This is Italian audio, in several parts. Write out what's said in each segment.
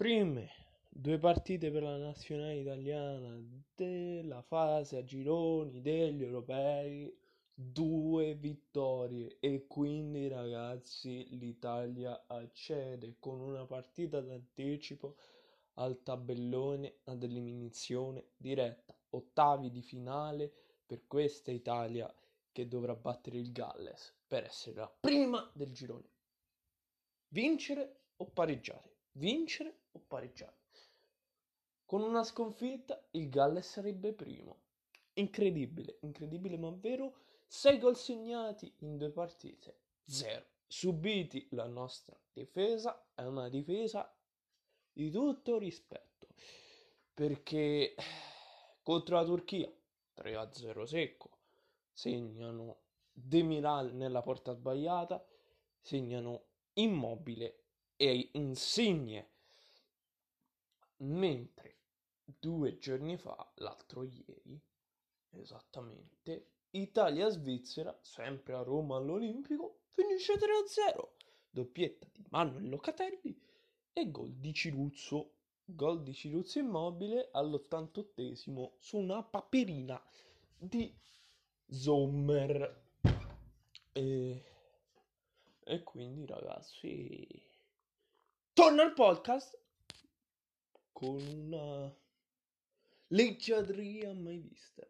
prime due partite per la nazionale italiana della fase a gironi degli europei, due vittorie e quindi ragazzi l'Italia accede con una partita d'anticipo al tabellone ad eliminazione diretta, ottavi di finale per questa Italia che dovrà battere il Galles per essere la prima del girone. Vincere o pareggiare? Vincere o pareggiare? Con una sconfitta il Galles sarebbe primo. Incredibile, incredibile ma vero. 6 gol segnati in due partite, 0 subiti. La nostra difesa è una difesa di tutto rispetto perché contro la Turchia 3-0 secco segnano Demiral nella porta sbagliata, segnano Immobile e Insigne, mentre due giorni fa, l'altro ieri, esattamente, Italia-Svizzera, sempre a Roma all'Olimpico, finisce 3-0, doppietta di Manuel Locatelli e gol di Ciruzzo, gol di Ciruzzo Immobile all'88esimo su una paperina di Sommer. E, e quindi ragazzi, torna al podcast con una leggiadria mai vista.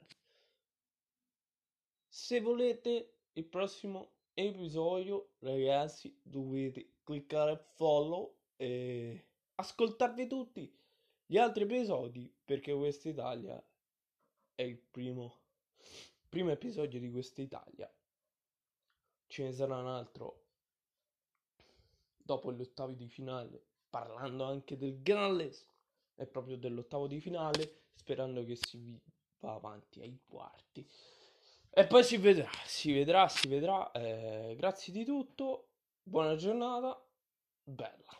Se volete il prossimo episodio, ragazzi, dovete cliccare follow e ascoltarvi tutti gli altri episodi perché questa Italia è il primo primo episodio di questa Italia. Ce ne sarà un altro dopo gli ottavi di finale, parlando anche del Galles e proprio dell'ottavo di finale, sperando che si va avanti ai quarti. E poi si vedrà, si vedrà, si vedrà. Eh, grazie di tutto, buona giornata, bella.